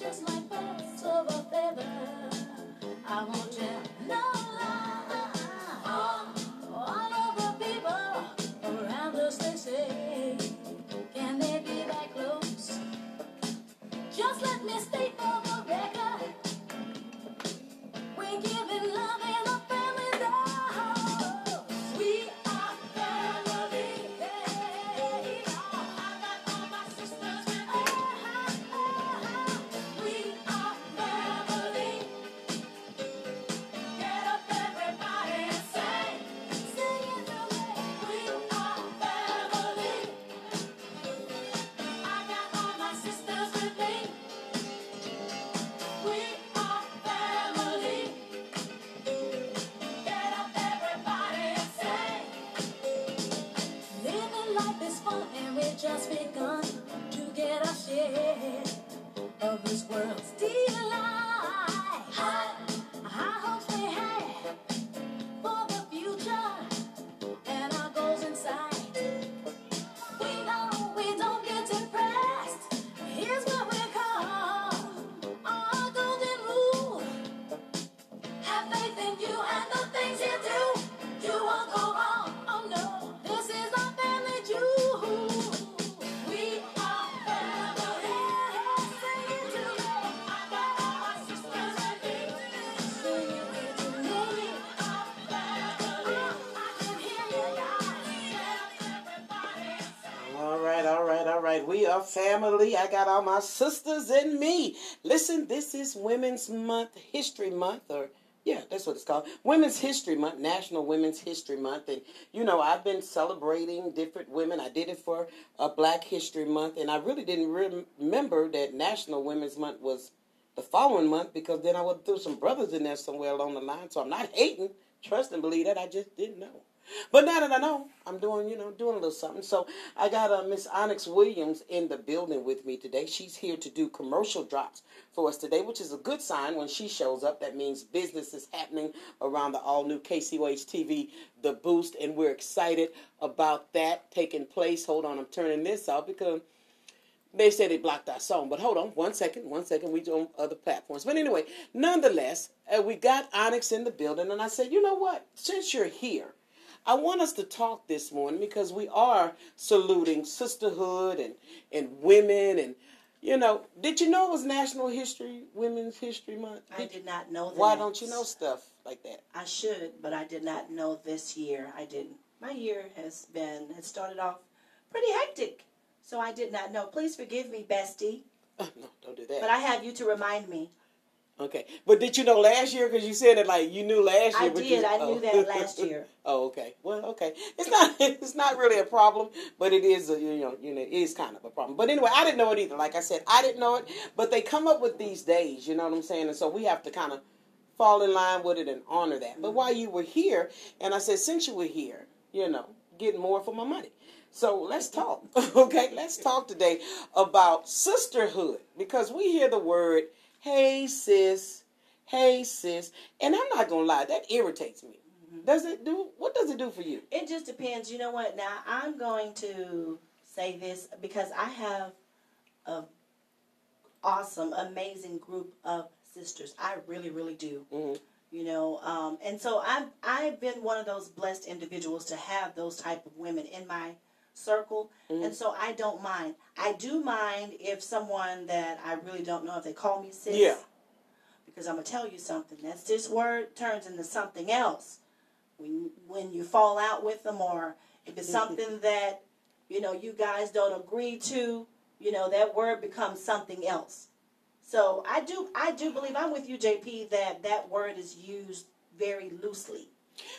just like birds of a feather. I won't family. I got all my sisters in me. Listen, this is Women's Month, History Month, or yeah, that's what it's called. Women's History Month, National Women's History Month. And, you know, I've been celebrating different women. I did it for a Black History Month, and I really didn't rem- remember that National Women's Month was the following month because then I would throw some brothers in there somewhere along the line. So I'm not hating. Trust and believe that. I just didn't know. But now that I know, I'm doing, you know, doing a little something. So I got uh, Miss Onyx Williams in the building with me today. She's here to do commercial drops for us today, which is a good sign when she shows up. That means business is happening around the all new KCOH TV, The Boost, and we're excited about that taking place. Hold on, I'm turning this off because they say they blocked our song, but hold on one second, one second. We on other platforms, but anyway, nonetheless, uh, we got Onyx in the building, and I said, you know what? Since you're here, I want us to talk this morning because we are saluting sisterhood and and women, and you know, did you know it was National History Women's History Month? I did not know that. Why don't you know stuff like that? I should, but I did not know this year. I didn't. My year has been has started off pretty hectic, so I did not know. Please forgive me, bestie, Oh, no, don't do that. but I have you to remind me. Okay, but did you know last year? Because you said it like you knew last year. I did. you- I oh. knew that last year. oh, okay. Well, okay. It's not. It's not really a problem, but it is. A, you know. You know. It is kind of a problem. But anyway, I didn't know it either. Like I said, I didn't know it. But they come up with these days. You know what I'm saying? And so we have to kind of fall in line with it and honor that. But while you were here, and I said, since you were here, you know, getting more for my money. So let's talk. okay, let's talk today about sisterhood because we hear the word, hey sis, hey sis, and I'm not gonna lie, that irritates me. Does it do what does it do for you? It just depends. You know what? Now I'm going to say this because I have a awesome, amazing group of sisters. I really, really do. Mhm. You know, um, and so I've I've been one of those blessed individuals to have those type of women in my circle, and mm. so I don't mind. I do mind if someone that I really don't know if they call me sis. Yeah. Because I'm gonna tell you something. That's this word turns into something else when when you fall out with them or if it's something that you know you guys don't agree to you know that word becomes something else so i do i do believe i'm with you jp that that word is used very loosely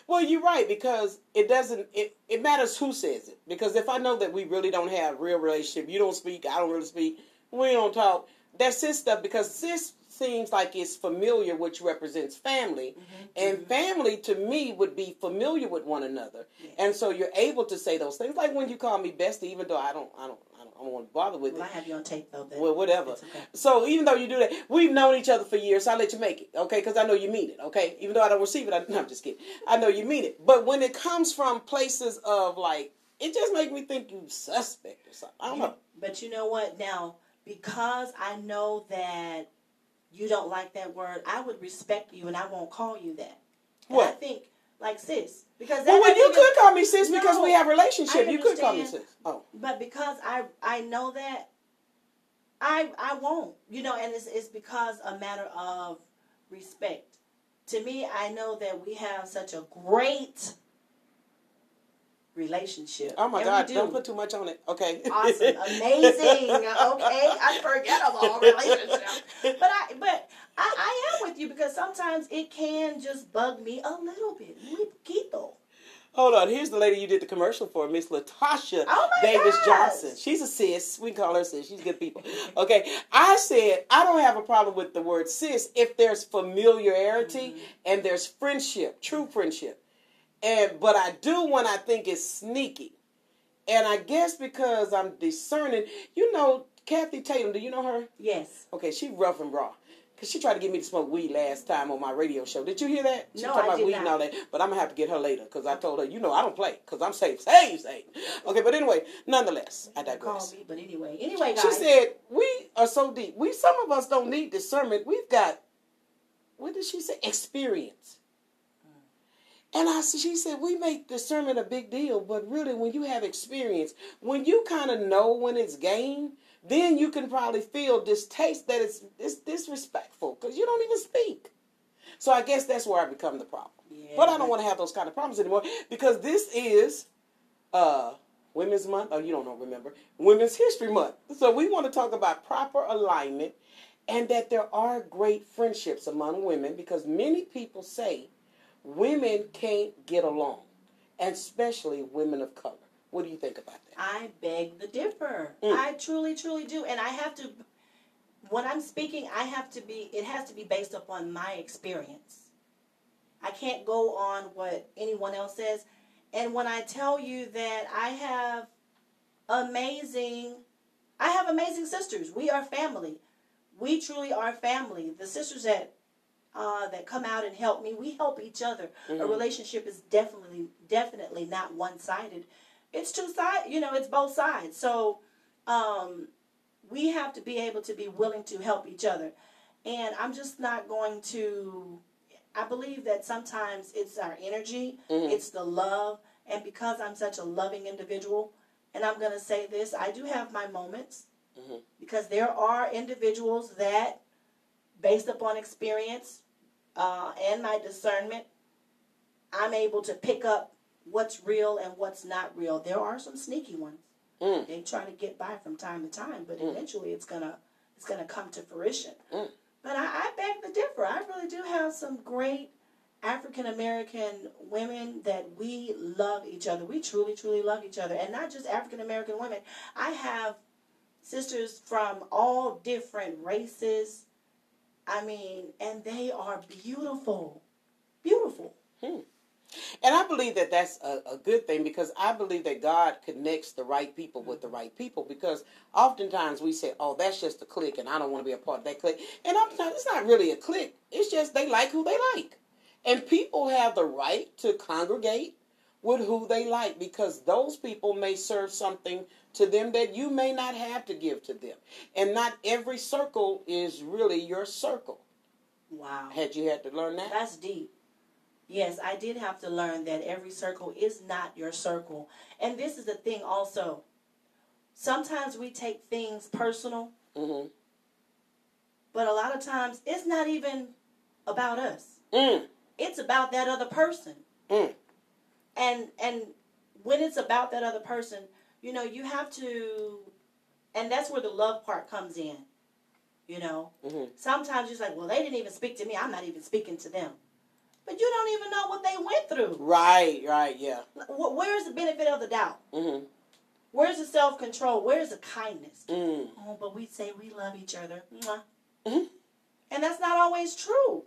Well, you're right because it doesn't. It, it matters who says it. Because if I know that we really don't have real relationship, you don't speak, I don't really speak, we don't talk. That's sis stuff because sis seems like it's familiar, which represents family, mm-hmm. and mm-hmm. family to me would be familiar with one another, and so you're able to say those things. Like when you call me bestie, even though I don't, I don't, I don't, I don't want to bother with well i have you on tape though but Well, whatever. okay. So even though you do that, we've known each other for years. So I let you make it, okay? Because I know you mean it, okay? Even though I don't receive it, I, no, I'm just kidding. I know you mean it. But when it comes from places of like, it just makes me think you suspect or something. I don't know. but you know what now because I know that you don't like that word, I would respect you and I won't call you that. And What? I think like sis because Well, that well, you even- could call me sis because we have a relationship. You could call me sis. Oh, but because I I know that I I won't you know and it's it's because a matter of respect to me I know that we have such a great relationship oh my And God! do. Don't put too much on it. Okay. awesome amazing okay unforgettable relationship but I but I, I am with you because sometimes it can just bug me a little bit muy poquito Hold on. Here's the lady you did the commercial for, Miss Latasha Oh Davis gosh. Johnson. She's a sis. We can call her sis. She's good people. Okay. I said I don't have a problem with the word sis if there's familiarity Mm-hmm. and there's friendship, true friendship. And but I do when I think it's sneaky. And I guess because I'm discerning, you know, Kathy Tatum, do you know her? yes Okay, she rough and raw. Cause she tried to get me to smoke weed last time on my radio show. Did you hear that? She No, talking I about did weed not. and all that. But I'm gonna have to get her later because I told her, you know, I don't play because I'm safe, safe, safe. Okay, but anyway, nonetheless, I call digress. me but anyway anyway guys She said, "We are so deep. We some of us don't need discernment. We've got what did she say? Experience." And I, she said, we make discernment a big deal, but really, when you have experience, when you kind of know when it's game, then you can probably feel distaste that it's, it's disrespectful because you don't even speak. So I guess that's where I become the problem. Yeah, But I don't want to have those kind of problems anymore because this is uh, Women's Month. Oh, you don't know, remember? Women's History Month. So we want to talk about proper alignment and that there are great friendships among women because many people say women can't get along, and especially women of color. What do you think about that? I beg the differ. Mm. I truly, truly do. And I have to, when I'm speaking, I have to be, it has to be based upon my experience. I can't go on what anyone else says. And when I tell you that I have amazing, I have amazing sisters. We are family. We truly are family. The sisters that uh, that come out and help me, we help each other. A Mhm. relationship is definitely, definitely not one sided it's two sides you know it's both sides so um we have to be able to be willing to help each other and i'm just not going to i believe that sometimes it's our energy Mhm. it's the love and because i'm such a loving individual and i'm going to say this i do have my moments Mhm. because there are individuals that based upon experience uh, and my discernment i'm able to pick up what's real and what's not real. There are some sneaky ones. Mm. They try to get by from time to time, but Mm. eventually it's gonna it's gonna come to fruition. Mm. But I, I beg to differ. I really do have some great African American women that we love each other. We truly, truly love each other, and not just African American women. I have sisters from all different races. I mean, and they are beautiful, beautiful. Hmm. And I believe that that's a, a good thing because I believe that God connects the right people with the mm-hmm. right people because oftentimes we say, oh, that's just a clique and I don't want to be a part of that clique. And oftentimes it's not really a clique. It's just they like who they like. And people have the right to congregate with who they like because those people may serve something to them that you may not have to give to them. And not every circle is really your circle. Wow. Had you had to learn that? That's deep. Yes, I did have to learn that every circle is not your circle. And this is the thing also. Sometimes we take things personal, Mm-hmm. but a lot of times it's not even about us. Mm. It's about that other person. Mm. And and when it's about that other person, you know, you have to and that's where the love part comes in. You know, Mm-hmm. sometimes it's like, well, they didn't even speak to me. I'm not even speaking to them. But you don't even know what they went through. Right, right, yeah. Where's the benefit of the doubt? Mm-hmm. Where's the self control? Where's the kindness? Mm. Oh, but we say we love each other. Mwah. Mhm. And that's not always true.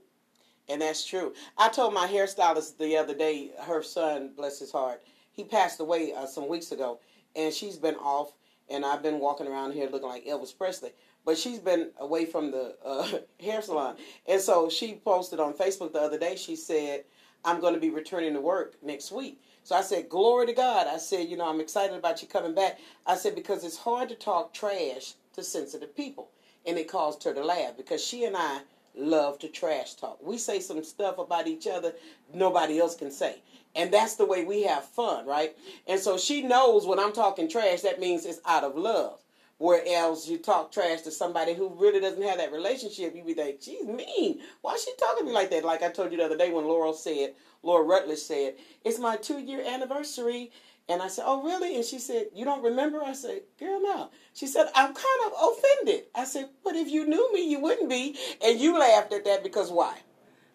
And that's true. I told my hairstylist the other day, her son, bless his heart, he passed away uh, some weeks ago, and she's been off, and I've been walking around here looking like Elvis Presley. But she's been away from the uh, hair salon. And so she posted on Facebook the other day, she said, I'm going to be returning to work next week. So I said, Glory to God. I said, You know, I'm excited about you coming back. I said, Because it's hard to talk trash to sensitive people. And it caused her to laugh because she and I love to trash talk. We say some stuff about each other nobody else can say. And that's the way we have fun, right? And so she knows when I'm talking trash, that means it's out of love. Whereas you talk trash to somebody who really doesn't have that relationship, you be like, she's mean. Why is she talking to me like that? Like I told you the other day when Laurel said, Laura Rutledge said, it's my two year anniversary. And I said, oh, really? And she said, you don't remember? I said, girl, no. She said, I'm kind of offended. I said, but if you knew me, you wouldn't be. And you laughed at that because why?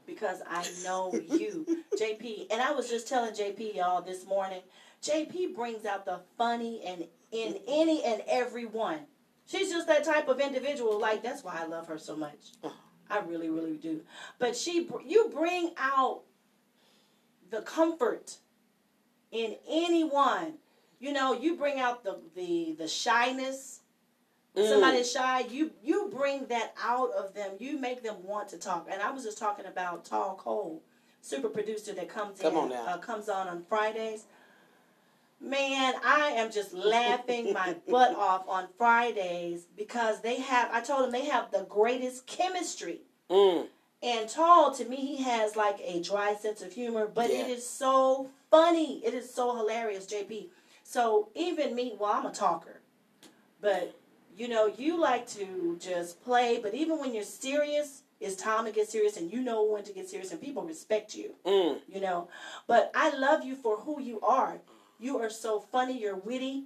Because I know you, JP. And I was just telling JP, y'all, this morning, JP brings out the funny and in any and every one. She's just that type of individual. Like that's why I love her so much. I really, really do. But she, you bring out the comfort in anyone. You know, you bring out the the the shyness. Mm. Somebody's shy. You you bring that out of them. You make them want to talk. And I was just talking about Tall Cole, super producer that comes Come in, on. Uh, comes on on Fridays. Man, I am just laughing my butt off on Fridays because they have. I told them they have the greatest chemistry. Mm. And Tall, to me, he has like a dry sense of humor, but Yeah. it is so funny. It is so hilarious, JP. So even me, well, I'm a talker, but you know, you like to just play. But even when you're serious, it's time to get serious, and you know when to get serious, and people respect you. Mm. You know, but I love you for who you are. You are so funny. You're witty.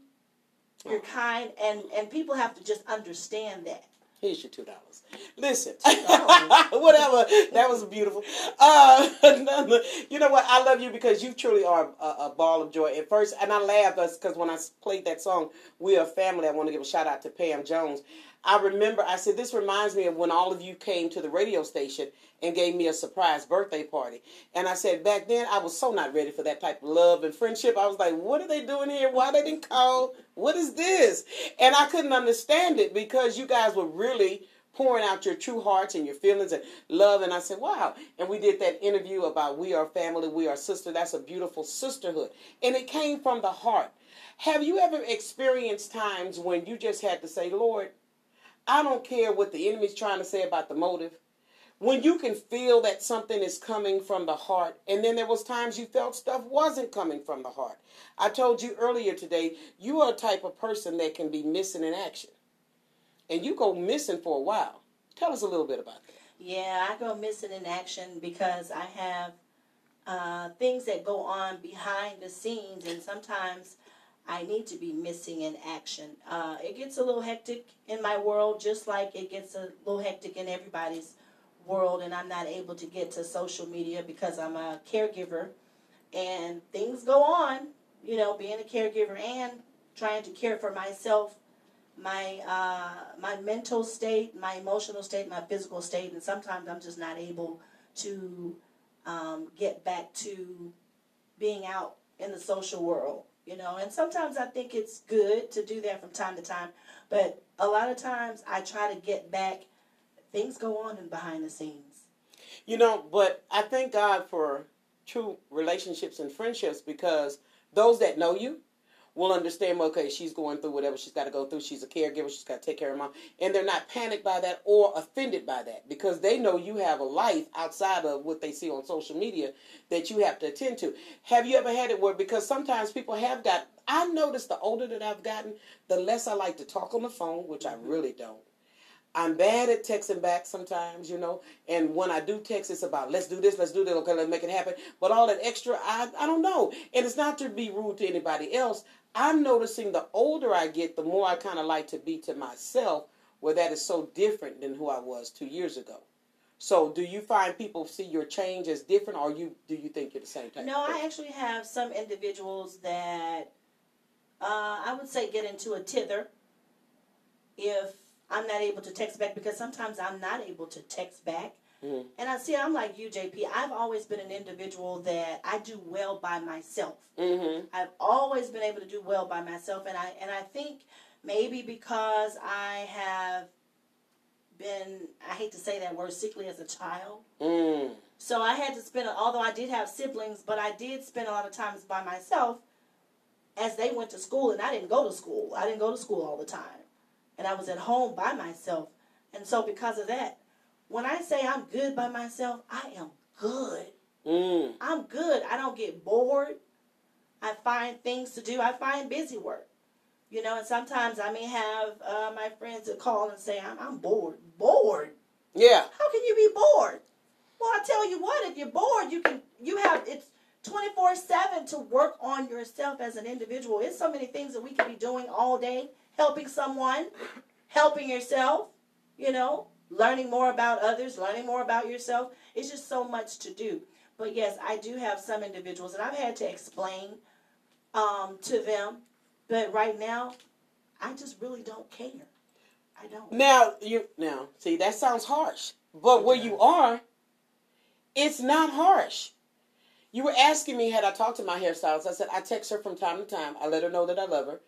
You're kind, and and people have to just understand that. Here's your two dollars. Listen, whatever. That was beautiful. Uh, you know what? I love you because you truly are a, a ball of joy. At first, and I laughed because when I played that song, "We Are Family," I want to give a shout out to Pam Jones. I remember I said this reminds me of when all of you came to the radio station and gave me a surprise birthday party. And I said back then I was so not ready for that type of love and friendship. I was like, what are they doing here? Why they didn't call? What is this? And I couldn't understand it because you guys were really pouring out your true hearts and your feelings and love. And I said, wow. And we did that interview about we are family, we are sister. That's a beautiful sisterhood. And it came from the heart. Have you ever experienced times when you just had to say, Lord, I don't care what the enemy's trying to say about the motive. When you can feel that something is coming from the heart, and then there was times you felt stuff wasn't coming from the heart. I told you earlier today, you are a type of person that can be missing in action. And you go missing for a while. Tell us a little bit about that. Yeah, I go missing in action because I have uh, things that go on behind the scenes, and sometimes I need to be missing in action. Uh, it gets a little hectic in my world, just like it gets a little hectic in everybody's world, and I'm not able to get to social media because I'm a caregiver, and things go on. You know, being a caregiver and trying to care for myself my uh, my mental state, my emotional state, my physical state, and sometimes I'm just not able to um, get back to being out in the social world, you know. And sometimes I think it's good to do that from time to time, but a lot of times I try to get back. Things go on in behind the scenes. You know, but I thank God for true relationships and friendships because those that know you will understand, okay, she's going through whatever she's got to go through. She's a caregiver. She's got to take care of mom. And they're not panicked by that or offended by that because they know you have a life outside of what they see on social media that you have to attend to. Have you ever had it where, because sometimes people have got, I noticed the older that I've gotten, the less I like to talk on the phone, which I mm-hmm. really don't. I'm bad at texting back sometimes, you know. And when I do text, it's about let's do this, let's do that, okay, let's make it happen. But all that extra, I I don't know. And it's not to be rude to anybody else. I'm noticing the older I get, the more I kind of like to be to myself, where that is so different than who I was two years ago. So, do you find people see your change as different, or you do you think you're the same type? No, I actually have some individuals that uh, I would say get into a tither if I'm not able to text back because sometimes I'm not able to text back. Mhm. And I see, I'm like you, JP. I've always been an individual that I do well by myself. Mhm. I've always been able to do well by myself, and I and I think maybe because I have been, I hate to say that word, sickly as a child. Mm. So I had to spend, although I did have siblings, but I did spend a lot of times by myself as they went to school, and I didn't go to school. I didn't go to school all the time. And I was at home by myself. And so because of that, when I say I'm good by myself, I am good. Mm. I'm good. I don't get bored. I find things to do. I find busy work. You know, and sometimes I may have uh, my friends that call and say, I'm, I'm bored. Bored? Yeah. How can you be bored? Well, I tell you what, if you're bored, you can, you have, it's 24 7 to work on yourself as an individual. It's so many things that we can be doing all day, helping someone, helping yourself, you know, learning more about others, learning more about yourself. It's just so much to do. But yes, I do have some individuals, and I've had to explain um, to them. But right now, I just really don't care. I don't. Now you now see that sounds harsh, but where you are, it's not harsh. You were asking me had I talked to my hairstylist. I said I text her from time to time. I let her know that I love her,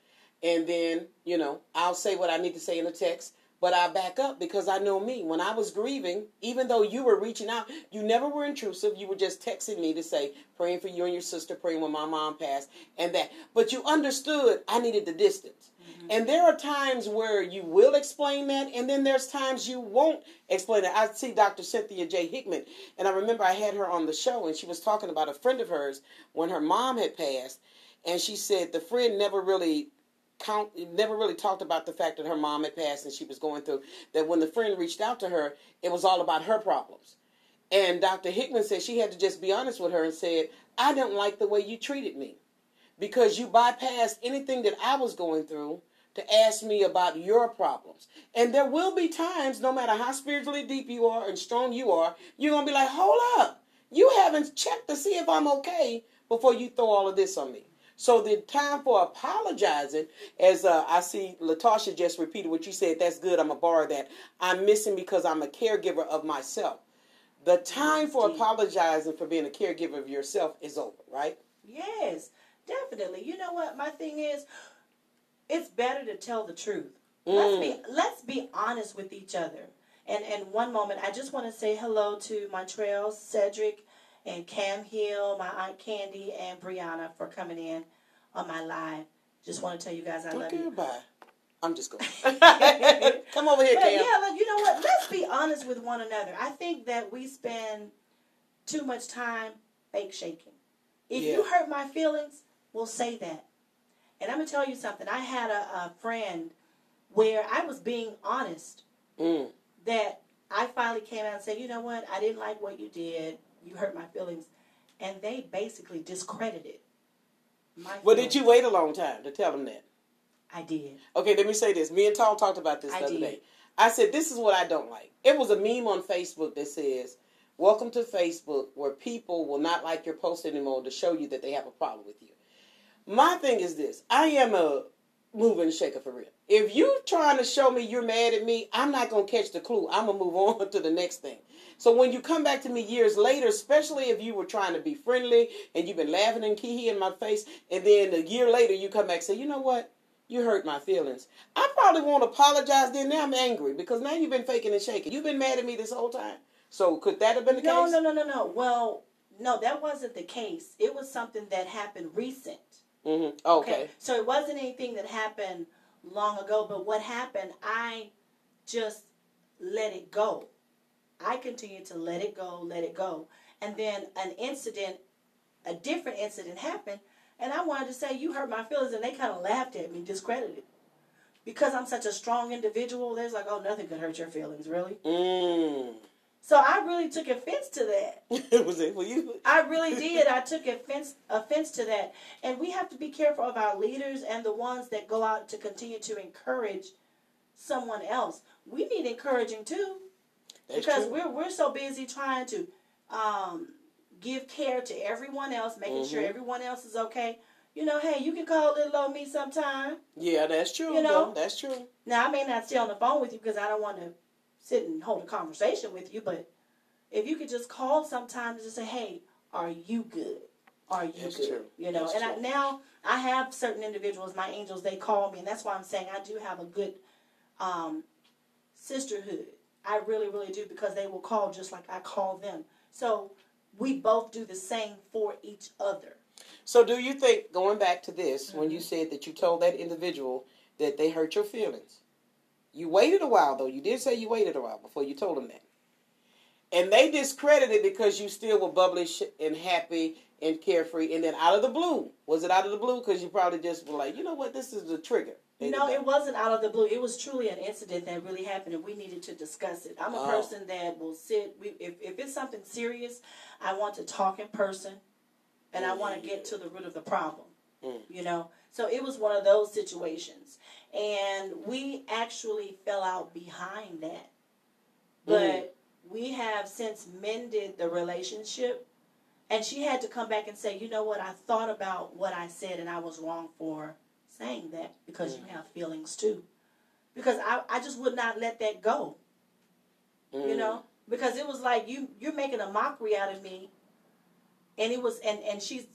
and then you know I'll say what I need to say in the text. But I back up because I know me. When I was grieving, even though you were reaching out, you never were intrusive. You were just texting me to say, praying for you and your sister, praying when my mom passed, and that. But you understood I needed the distance. Mm-hmm. And there are times where you will explain that, and then there's times you won't explain it. I see Dr. Cynthia J. Hickman, and I remember I had her on the show, and she was talking about a friend of hers when her mom had passed, and she said the friend never really count never really talked about the fact that her mom had passed and she was going through that when the friend reached out to her it was all about her problems. And dr hickman said she had to just be honest with her and said i don't like the way you treated me because you bypassed anything that i was going through to ask me about your problems. And there will be times no matter how spiritually deep you are and strong you are you're going to be like hold up. You haven't checked to see if i'm okay before you throw all of this on me so the time for apologizing, as uh, I see Latasha just repeated what you said, that's good. I'm gonna borrow that. I'm missing because I'm a caregiver of myself. The time for apologizing for being a caregiver of yourself is over, right? Yes, definitely. You know what? My thing is, it's better to tell the truth. Mm. Let's be let's be honest with each other. And and one moment, I just want to say hello to Montreal, Cedric, and Cam Hill, my Aunt Candy, and Brianna for coming in on my live. Just want to tell you guys I love you. Bye. I'm just going. Come over here, but Cam. Yeah, you know what? Let's be honest with one another. I think that we spend too much time fake shaking. If Yeah. you hurt my feelings, we'll say that. And I'm gonna tell you something. I had a, a friend where I was being honest Mm. that I finally came out and said, you know what, I didn't like what you did. You hurt my feelings. And they basically discredited my Well, did you wait a long time to tell them that? I did. Okay, let me say this. Me and Tom talked about this I the other did. day. I said, This is what I don't like. It was a meme on Facebook that says, Welcome to Facebook, where people will not like your post anymore to show you that they have a problem with you. My thing is this I am a mover and shaker for real. If you trying to show me you're mad at me, I'm not going to catch the clue. I'm going to move on to the next thing. So when you come back to me years later, especially if you were trying to be friendly and you've been laughing and kee in my face, and then a year later you come back and say, you know what? You hurt my feelings. I probably won't apologize then. Now I'm angry because now you've been faking and shaking. You've been mad at me this whole time. So could that have been the No, case? no, no, no, no. No. Well, no, that wasn't the case. It was something that happened recent. hmm Okay. So it wasn't anything that happened long ago, but what happened, I just let it go. I continued to let it go, let it go. And then an incident, a different incident happened, and I wanted to say, You hurt my feelings, and they kind of laughed at me, discredited. Because I'm such a strong individual, there's like, Oh, nothing could hurt your feelings, really? Mm. So I really took offense to that. was it for you? I really did. I took offense offense to that, and we have to be careful of our leaders and the ones that go out to continue to encourage someone else. We need encouraging too, That's because true. we're we're so busy trying to um, give care to everyone else, making sure Mhm. everyone else is okay. You know, hey, you can call little old me sometime. Yeah, that's true. You know? though. That's true. Now I may not stay on the phone with you because I don't want to sit and hold a conversation with you, but if you could just call sometimes and just say, "Hey, are you good? Are you That's good?" true. You know, That's and I, now I have certain individuals, my angels, they call me, and that's why I'm saying I do have a good um, sisterhood. I really, really do because they will call just like I call them. So we both do the same for each other. So do you think going back to this, when Mm-hmm. you said that you told that individual that they hurt your feelings, You waited a while though. You did say you waited a while before you told them that. And they discredited because you still were bubbly and happy and carefree. And then out of the blue, was it out of the blue? Because you probably just were like, you know what, this is the trigger. No, it wasn't out of the blue. It was truly an incident that really happened, and we needed to discuss it. I'm a Oh. person that will sit. We, if if it's something serious, I want to talk in person, and I want to get to the root of the problem. Mm. You know, so it was one of those situations, and we actually fell out behind that, but Mm. we have since mended the relationship. And she had to come back and say, you know what, I thought about what I said and I was wrong for saying that because you have feelings too. Because I, I just would not let that go. You Mm. know? Because it was like you you're making a mockery out of me and it was and, and she's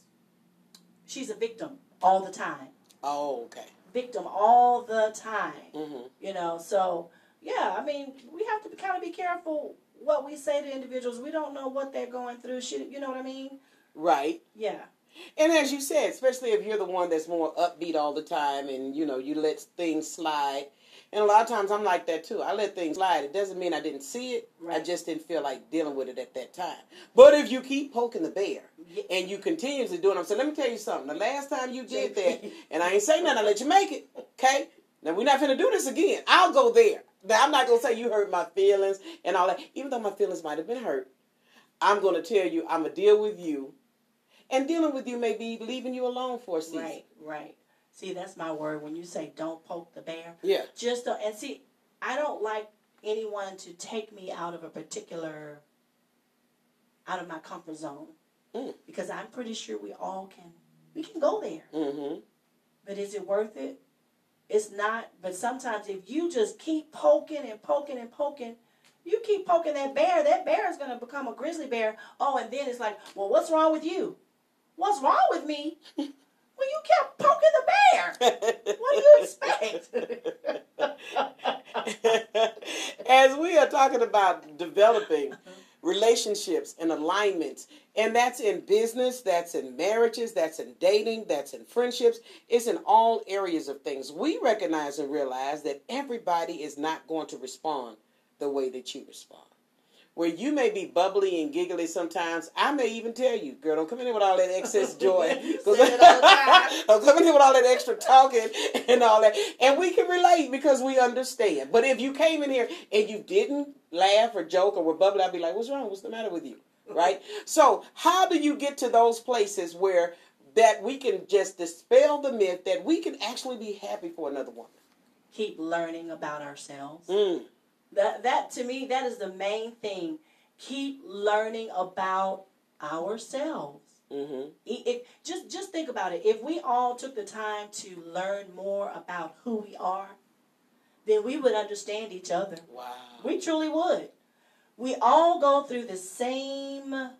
she's a victim all the time. Oh, okay. Victim all the time. hmm You know, so yeah, I mean, we have to kind of be careful what we say to individuals. We don't know what they're going through. She, you know what I mean? Right. Yeah. And as you said, especially if you're the one that's more upbeat all the time and, you know, you let things slide. And a lot of times I'm like that too. I let things slide. It doesn't mean I didn't see it. I just didn't feel like dealing with it at that time. But if you keep poking the bear and you continuously doing it, so let me tell you something. The last time you did that, and I ain't say nothing, I let you make it. Okay? Now we're not gonna do this again. I'll go there. Now I'm not gonna say you hurt my feelings and all that. Even though my feelings might have been hurt, I'm gonna tell you I'm gonna deal with you. And dealing with you may be leaving you alone for a season. Right, right. See, that's my word. When you say don't poke the bear, Yeah. just don't. And see, I don't like anyone to take me out of a particular, out of my comfort zone, Mm. because I'm pretty sure we all can. We can go there, Mm-hmm. but is it worth it? It's not. But sometimes if you just keep poking and poking and poking. You keep poking that bear, that bear is going to become a grizzly bear. Oh, and then it's like, well, what's wrong with you? What's wrong with me? Well, you kept poking the bear. What do you expect? As we are talking about developing relationships and alignments, and that's in business, that's in marriages, that's in dating, that's in friendships, it's in all areas of things. We recognize and realize that everybody is not going to respond the way that you respond. Where you may be bubbly and giggly sometimes, I may even tell you, girl, don't come in here with all that excess joy. You say it all the time. don't come in here with all that extra talking and all that. And we can relate because we understand. But if you came in here and you didn't laugh or joke or were bubbly, I'd be like, what's wrong? What's the matter with you? Right? So, how do you get to those places where that we can just dispel the myth that we can actually be happy for another woman? Keep learning about ourselves. Mm. That that to me that is the main thing. Keep learning about ourselves. hmm If, just just think about it. If we all took the time to learn more about who we are, then we would understand each other. Wow. We truly would. We all go through the same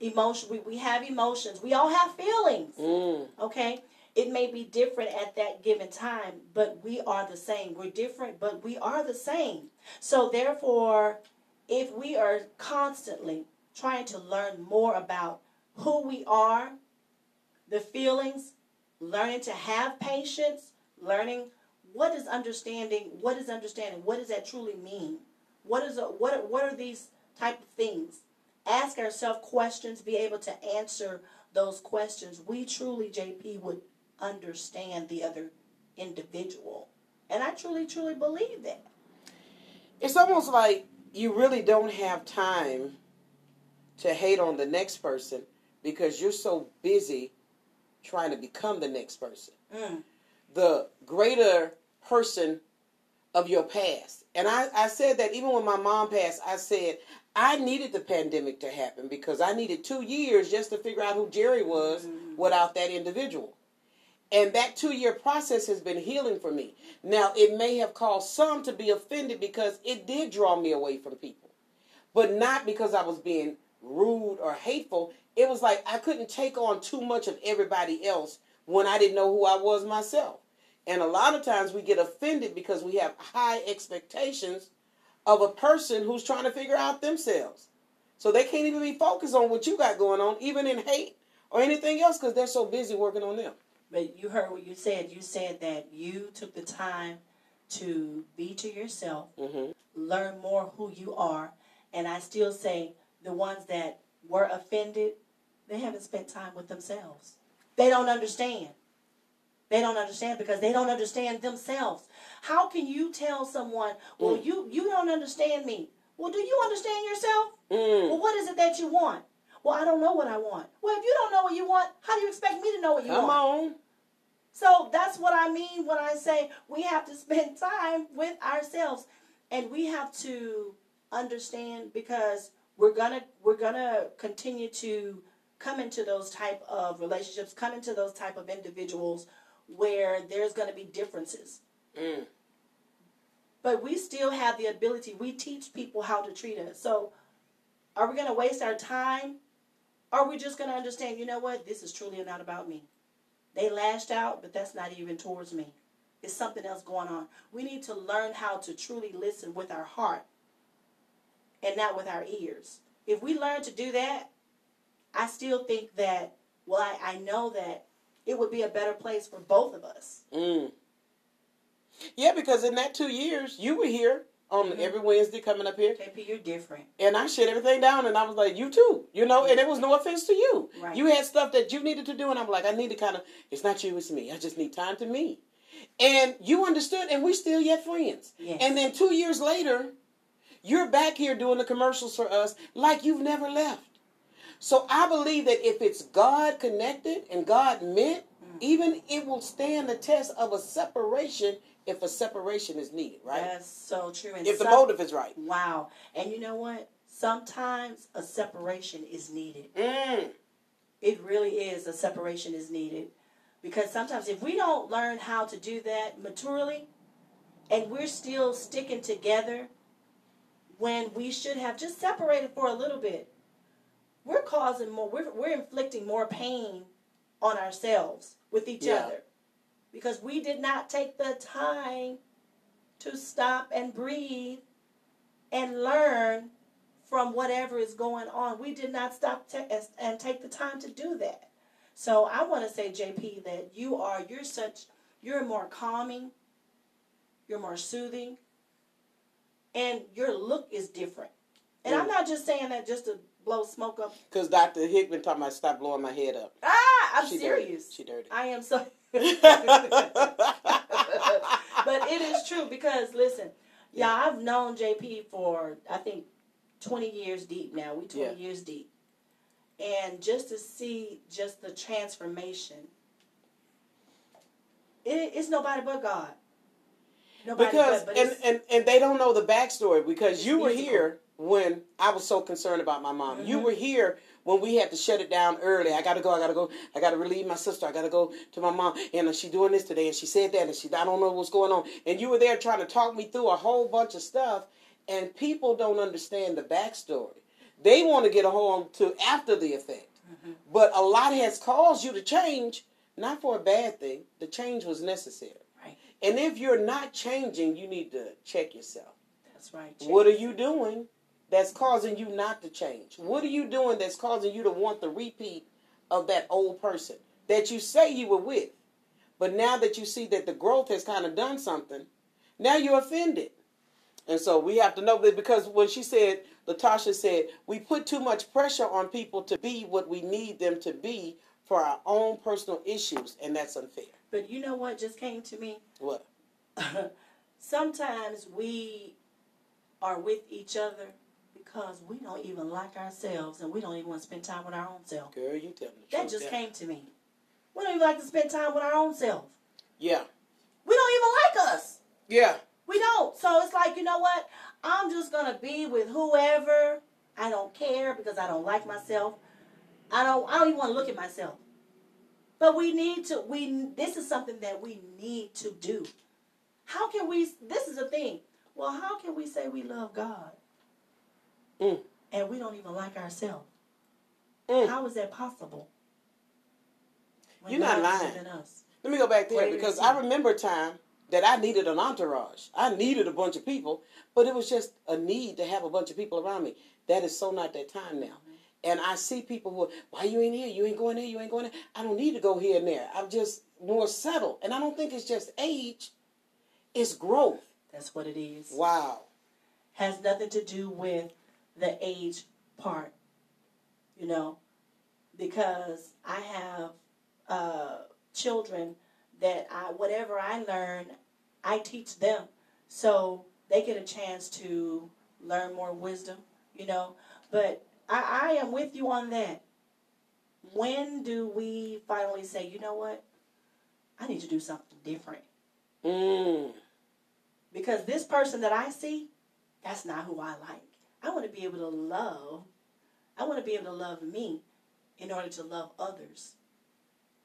emotion. We, we have emotions. We all have feelings. Mm. Okay? It may be different at that given time, but we are the same. We're different, but we are the same. So, therefore, if we are constantly trying to learn more about who we are, the feelings, learning to have patience, learning what is understanding, what is understanding, what does that truly mean? What is a, what what are these type of things? Ask ourselves questions, be able to answer those questions. We truly, JP, would understand the other individual. And I truly, truly believe that. It's almost like you really don't have time to hate on the next person because you're so busy trying to become the next person, Mm. the greater person of your past. And I, I said that even when my mom passed, I said I needed the pandemic to happen because I needed two years just to figure out who Jerri was without that individual. And that two year process has been healing for me. Now, it may have caused some to be offended because it did draw me away from people, but not because I was being rude or hateful. It was like I couldn't take on too much of everybody else when I didn't know who I was myself. And a lot of times we get offended because we have high expectations of a person who's trying to figure out themselves. So they can't even be focused on what you got going on, even in hate or anything else, because they're so busy working on them. But you heard what you said. You said that you took the time to be to yourself, Mhm. learn more who you are. And I still say the ones that were offended, they haven't spent time with themselves. They don't understand. They don't understand because they don't understand themselves. How can you tell someone, well, Mm. you, you don't understand me? Well, do you understand yourself? Mm. Well, what is it that you want? Well, I don't know what I want. Well, if you don't know what you want, how do you expect me to know what you Come want? on. So that's what I mean when I say we have to spend time with ourselves and we have to understand because we're gonna we're gonna continue to come into those type of relationships, come into those type of individuals where there's gonna be differences. Mm. But we still have the ability, we teach people how to treat us. So are we gonna waste our time? Or are we just gonna understand, you know what, this is truly not about me? They lashed out, but that's not even towards me. It's something else going on. We need to learn how to truly listen with our heart and not with our ears. If we learn to do that, I still think that, well, I, I know that it would be a better place for both of us. Mm. Yeah, because in that two years, you were here on Mhm. every Wednesday coming up here, JP, you're different. and I shut everything down, and I was like, you too, you know, and it was no offense to you. Right. You had stuff that you needed to do, and I'm like, I need to kind of, it's not you, it's me. I just need time to me. And you understood, and we still yet friends. Yes. And then two years later, you're back here doing the commercials for us like you've never left. So I believe that if it's God connected and God meant, Mm. even it will stand the test of a separation if a separation is needed, right? That's so true. And if the motive is right. Wow. And you know what? Sometimes a separation is needed. Mm. It really is. A separation is needed. Because sometimes if we don't learn how to do that maturely and we're still sticking together when we should have just separated for a little bit, we're causing more, we're, we're inflicting more pain on ourselves with each Yeah. other. Because we did not take the time to stop and breathe and learn from whatever is going on. We did not stop and- and take the time to do that. So I want to say, JP, that you are you're such you're more calming, you're more soothing, and your look is different. And I'm Mm. not just saying that just to blow smoke up. Because Dr. Hickman talking about stop blowing my head up. Ah, I'm she serious. Dirty. She dirty. I am so. but it is true because listen, yeah, I've known JP for I think twenty years deep now. We twenty Yeah. years deep, and just to see just the transformation, it, it's nobody but God. Nobody because but, but and, and and they don't know the backstory because you were here when I was so concerned about my mom. You Mhm. were here when we had to shut it down early. I gotta go. I gotta go. I gotta relieve my sister. I gotta go to my mom. And uh, she doing this today, and she said that, and she I don't know what's going on. And you were there trying to talk me through a whole bunch of stuff, and people don't understand the backstory. They want to get a hold to after the effect. Mhm. But a lot has caused you to change, not for a bad thing. The change was necessary. Right. And if you're not changing, you need to check yourself. that's right. What are you doing that's causing you not to change? What are you doing that's causing you to want the repeat of that old person that you say you were with? But now that you see that the growth has kind of done something, now you're offended. And so we have to know that because when she said, Latasha said, we put too much pressure on people to be what we need them to be for our own personal issues, and that's unfair. But you know what just came to me? What? Sometimes we are with each other because we don't even like ourselves and we don't even want to spend time with our own self. Girl, you tell me the That truth. just Yeah. came to me. We don't even like to spend time with our own self. Yeah. We don't even like us. Yeah. We don't. So it's like, you know what? I'm just going to be with whoever. I don't care because I don't like myself. I don't I don't even want to look at myself. But we need to we this is something that we need to do. How can we this is the thing. Well, how can we say we love God Mm. and we don't even like ourselves? Mm. How is that possible? You're not God is lying. us. Let me go back there because I remember a time that I needed an entourage. I needed a bunch of people, but it was just a need to have a bunch of people around me. That is so not that time now. And I see people who, why you ain't here? You ain't going there. You ain't going there. I don't need to go here and there. I'm just more settled, and I don't think it's just age. It's growth. That's what it is. Wow. Has nothing to do with the age part. You know, because I have uh, children that I whatever I learn, I teach them, so they get a chance to learn more wisdom. You know, but I, I am with you on that. When do we finally say, you know what? I need to do something different Mm. because this person that I see, that's not who I like. I want to be able to love. I want to be able to love me in order to love others.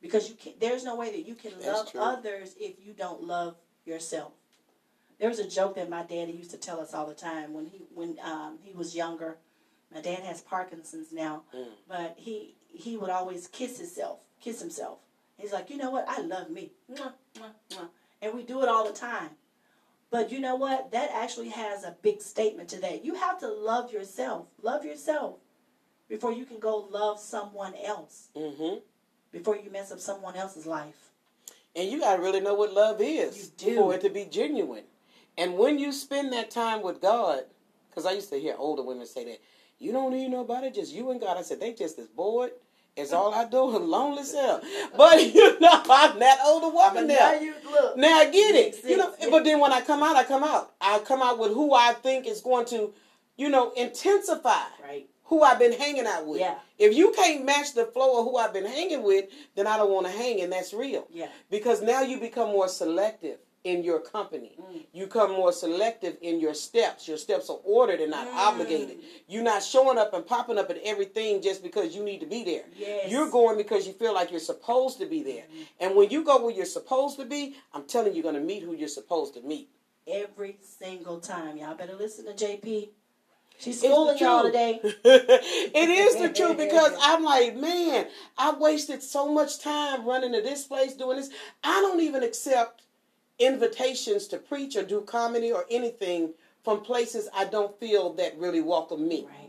Because you can there's no way that you can That's love true. others if you don't love yourself. There was a joke that my daddy used to tell us all the time when he when um, he was younger. My dad has Parkinson's now, Mm. but he he would always kiss himself, kiss himself. He's like, you know what? I love me, Mwah, mwah, mwah." and we do it all the time. But you know what? That actually has a big statement to that. You have to love yourself. Love yourself before you can go love someone else. Mm-hmm. Before you mess up someone else's life. And you gotta really know what love is You do. for it to be genuine. And when you spend that time with God, because I used to hear older women say that, you don't need nobody, just you and God. I said, they just as bored as all I do, lonely self. But you know, I'm that older woman now. you look. Now I get it. You know, but then when I come out, I come out. I come out with who I think is going to, you know, intensify Right. who I've been hanging out with. Yeah. If you can't match the flow of who I've been hanging with, then I don't want to hang, and that's real. Yeah. Because now you become more selective in your company. Mm. You become more selective in your steps. Your steps are ordered and not Mm. obligated. You're not showing up and popping up at everything just because you need to be there. Yes. You're going because you feel like you're supposed to be there. And when you go where you're supposed to be, I'm telling you, you're going to meet who you're supposed to meet. Every single time. Y'all better listen to JP. She's schooling y'all today. it is the truth because I'm like, man, I wasted so much time running to this place doing this. I don't even accept invitations to preach or do comedy or anything from places I don't feel that really welcome me. Right.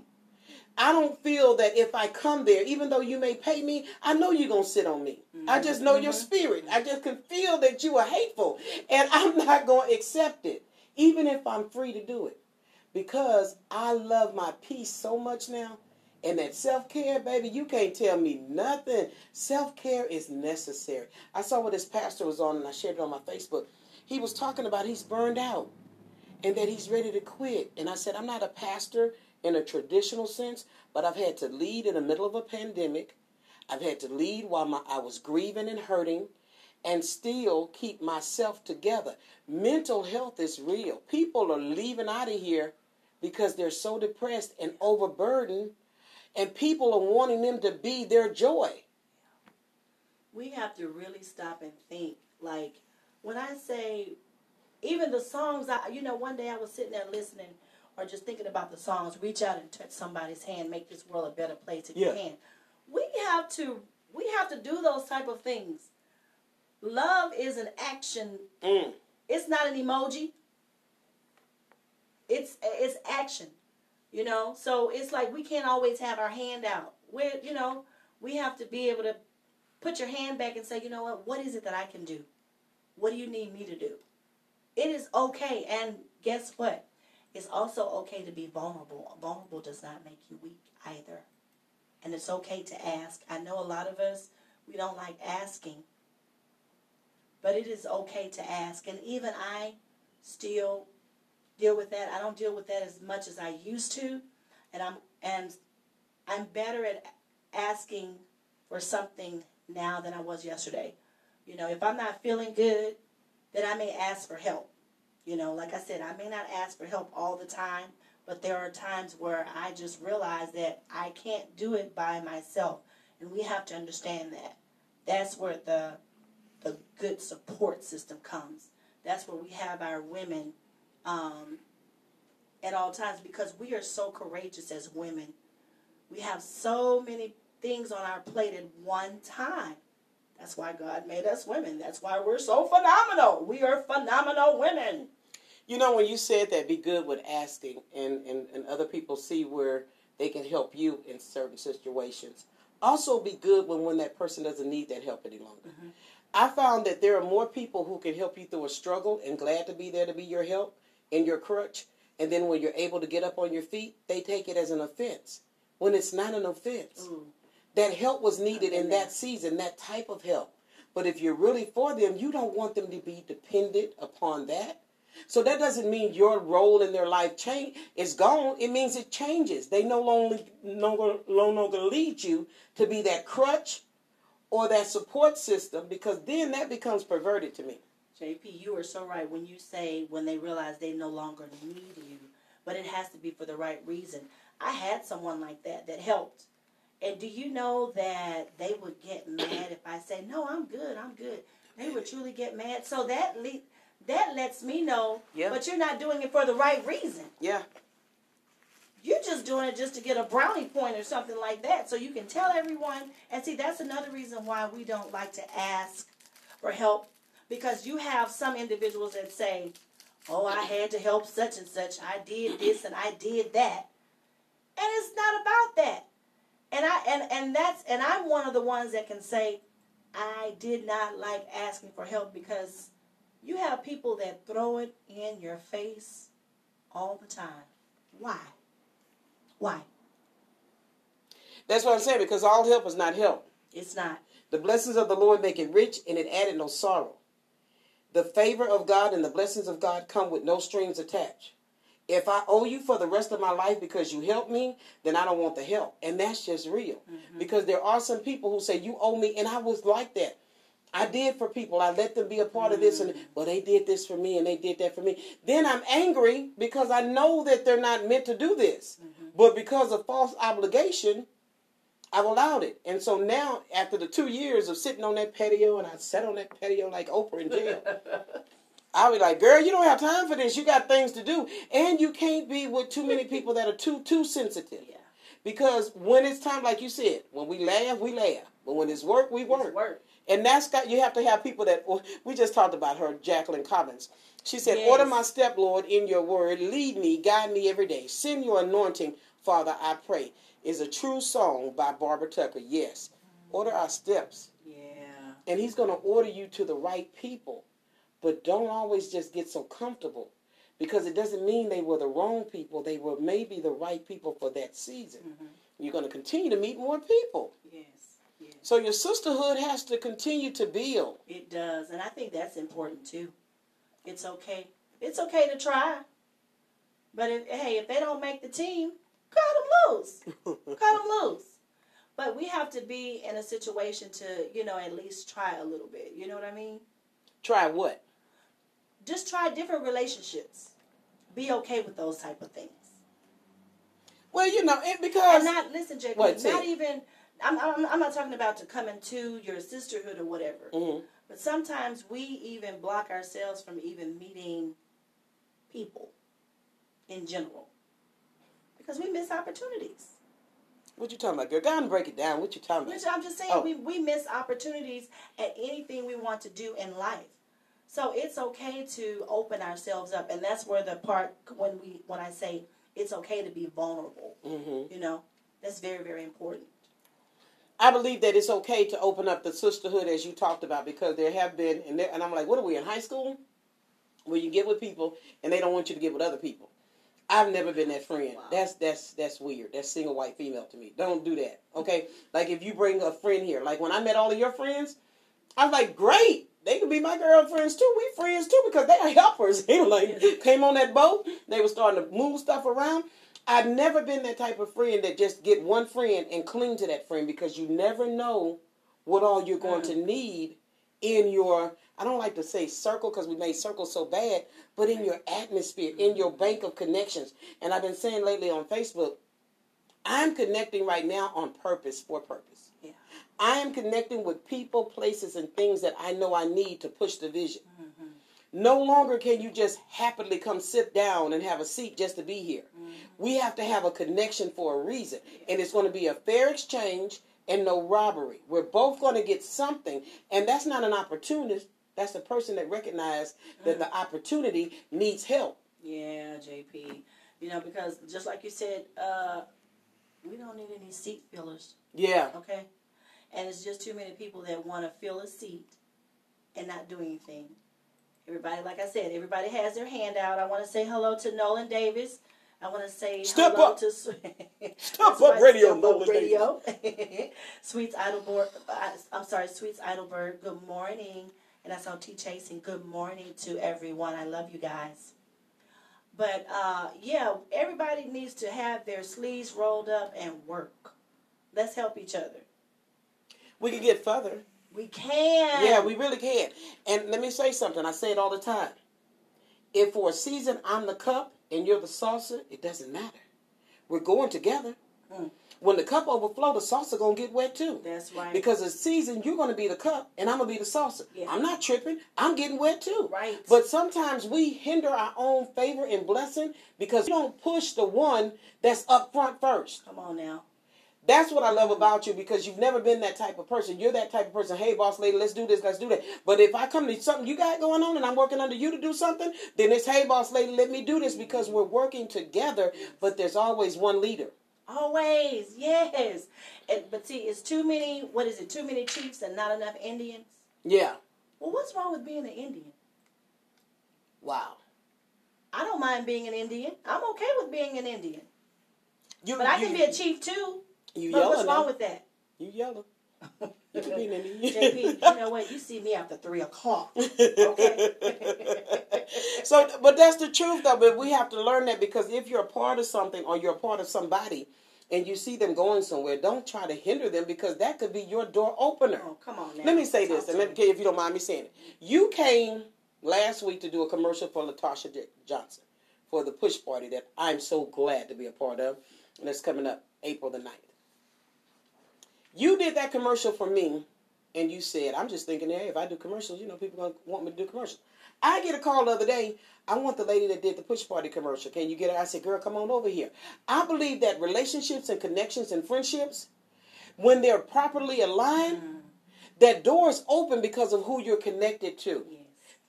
I don't feel that if I come there, even though you may pay me, I know you're going to sit on me. I mm-hmm. just know your mm-hmm. spirit. I mm-hmm. just can feel that you are hateful. And I'm not going to accept it, even if I'm free to do it. Because I love my peace so much now. And that self care, baby, you can't tell me nothing. Self care is necessary. I saw what this pastor was on, and I shared it on my Facebook. He was talking about he's burned out and that he's ready to quit. And I said, I'm not a pastor in a traditional sense, but I've had to lead in the middle of a pandemic. I've had to lead while my, I was grieving and hurting and still keep myself together. Mental health is real. People are leaving out of here because they're so depressed and overburdened, and people are wanting them to be their joy. we have to really stop and think. Like when I say, even the songs, I you know, one day I was sitting there listening or just thinking about the songs. Reach out and touch somebody's hand, make this world a better place if Yeah. you can. We have to, we have to do those type of things. Love is an action. Mm. It's not an emoji. It's it's action. You know, so it's like we can't always have our hand out. We're, you know, we have to be able to put your hand back and say, you know what, what is it that I can do? What do you need me to do? It is okay. And guess what? It's also okay to be vulnerable. Vulnerable does not make you weak either. And it's okay to ask. I know a lot of us, we don't like asking. But it is okay to ask. And even I still deal with that. I don't deal with that as much as I used to. And I'm and I'm better at asking for something now than I was yesterday. You know, if I'm not feeling good, then I may ask for help. You know, like I said, I may not ask for help all the time, but there are times where I just realize that I can't do it by myself. And we have to understand that. That's where the the good support system comes. That's where we have our women um, at all times because we are so courageous as women. We have so many things on our plate at one time. That's why God made us women. That's why we're so phenomenal. We are phenomenal women. You know, when you said that, be good with asking, and, and, and other people see where they can help you in certain situations. Also, be good when, when that person doesn't need that help any longer. Mm-hmm. I found that there are more people who can help you through a struggle and glad to be there to be your help and your crutch. And then when you're able to get up on your feet, they take it as an offense. When it's not an offense. Ooh. That help was needed in that season, that type of help. But if you're really for them, you don't want them to be dependent upon that. So that doesn't mean your role in their life change is gone. It means it changes. They no longer no longer, no longer lead you to be that crutch or that support system because then that becomes perverted to me. JP, you are so right when you say when they realize they no longer need you, but it has to be for the right reason. I had someone like that that helped. And do you know that they would get mad if I say, "No, I'm good. I'm good." They would truly get mad. So that le- that lets me know, Yeah. but you're not doing it for the right reason. Yeah. You're just doing it just to get a brownie point or something like that. So you can tell everyone. And see, that's another reason why we don't like to ask for help because you have some individuals that say, "Oh, I had to help such and such. I did this and I did that," and it's not about that. And I and and that's and I'm one of the ones that can say, I did not like asking for help because you have people that throw it in your face all the time. Why? Why? That's what I'm saying because all help is not help. It's not. The blessings of the Lord make it rich and it added no sorrow. The favor of God and the blessings of God come with no strings attached. If I owe you for the rest of my life because you helped me, then I don't want the help. And that's just real. Mm-hmm. Because there are some people who say, You owe me. And I was like that. I did for people. I let them be a part of this. And, mm-hmm. well, they did this for me and they did that for me. Then I'm angry because I know that they're not meant to do this. Mm-hmm. But because of false obligation, I've allowed it. And so now, after the two years of sitting on that patio, and I sat on that patio like Oprah in jail, I'll be like, girl, you don't have time for this. You got things to do. And you can't be with too many people that are too too sensitive. Yeah. Because when it's time, like you said, when we laugh, we laugh. But when it's work, we work. It's work. And that's got you have to have people that oh, we just talked about her, Jacqueline Collins. She said, Yes. Order my step, Lord, in your word. Lead me, guide me every day. Send your anointing, Father, I pray. Is a true song by Barbara Tucker. Yes. Order our steps. Yeah. And he's gonna order you to the right people. But don't always just get so comfortable. Because it doesn't mean they were the wrong people. They were maybe the right people for that season. Mm-hmm. You're gonna continue to meet more people. Yes. Yes. So your sisterhood has to continue to build. It does, and I think that's important too. It's okay. It's okay to try. But if hey, if they don't make the team, cut them loose. cut them loose. But we have to be in a situation to, you know, at least try a little bit. You know what I mean? Try what? Just try different relationships. Be okay with those type of things. Well, you know, it because And not listen, JP. What, not it. even. I'm, I'm I'm not talking about to come into your sisterhood or whatever. Mhm. But sometimes we even block ourselves from even meeting people in general because we miss opportunities. what you talking about, girl? Go on and break it down. What you talking Which about? I'm just saying, Oh. we, we miss opportunities at anything we want to do in life. So it's okay to open ourselves up, and that's where the part when we when I say it's okay to be vulnerable. hmm You know, that's very very important. I believe that it's okay to open up the sisterhood as you talked about because there have been, and, there, and I'm like, what are we in high school? Where you get with people and they don't want you to get with other people. I've never been that friend. Wow. That's that's that's weird. That's single white female to me. Don't do that. Okay? Like if you bring a friend here, like when I met all of your friends, I was like, great. They could be my girlfriends too. We friends too because they are helpers. They like came on that boat. They were starting to move stuff around. I've never been that type of friend that just get one friend and cling to that friend because you never know what all you're going to uh-huh. need in your I don't like to say circle because we made circles so bad, but in your atmosphere, in your mm-hmm. bank of connections. And I've been saying lately on Facebook, I'm connecting right now on purpose for purpose. I am connecting with people, places, and things that I know I need to push the vision. Mm-hmm. No longer can you just happily come sit down and have a seat just to be here. Mm-hmm. We have to have a connection for a reason. And it's going to be a fair exchange and no robbery. We're both going to get something. And that's not an opportunist. That's the person that recognizes that mm. the opportunity needs help. Yeah, JP. You know, because just like you said, uh, we don't need any seat fillers, Yeah. okay? And it's just too many people that want to fill a seat and not do anything. Everybody, like I said, everybody has their hand out. I want to say hello to Nolan Davis. I want to say Step hello up. to Step up radio, Step Up Nolan radio. Sweets Idleberg. I'm sorry, Sweets Idleberg. Good morning, and I saw T Chasing. Good morning to everyone. I love you guys. But uh, yeah, everybody needs to have their sleeves rolled up and work. Let's help each other. We can get further. We can. Yeah, we really can. And let me say something. I say it all the time. If for a season I'm the cup and you're the saucer, it doesn't matter. We're going together. Mm. When the cup overflow, the saucer gonna get wet too. That's right. Because the season you're gonna be the cup and I'm gonna be the saucer. Yeah. I'm not tripping. I'm getting wet too. Right. But sometimes we hinder our own favor and blessing because we don't push the one that's up front first. Come on now. That's what I love about you because you've never been that type of person. You're that type of person. Hey, boss lady, let's do this, let's do that. But if I come to something you got going on and I'm working under you to do something, then it's hey, boss lady, let me do this because we're working together. But there's always one leader. Always, yes. And, but see, it's too many. What is it? Too many chiefs and not enough Indians. Yeah. Well, what's wrong with being an Indian? Wow. I don't mind being an Indian. I'm okay with being an Indian. You, But I you- can be a chief too. You But yellow what's wrong now. with that? You yellow. You can be Indian. JP, you know what? You see me after three o'clock. Okay. so, but that's the truth, though. But we have to learn that because if you're a part of something or you're a part of somebody, and you see them going somewhere, don't try to hinder them because that could be your door opener. Oh, come on now. Let me say Talk this, and let me, if you don't mind me saying it. You came last week to do a commercial for Latasha Johnson for the push party that I'm so glad to be a part of, and it's coming up April the 9th. You did that commercial for me, and you said, I'm just thinking, hey, if I do commercials, you know, people going to want me to do commercials. I get a call the other day. I want the lady that did the push party commercial. Can you get her? I said, girl, come on over here. I believe that relationships and connections and friendships, when they're properly aligned, mm-hmm. that doors open because of who you're connected to. Yes.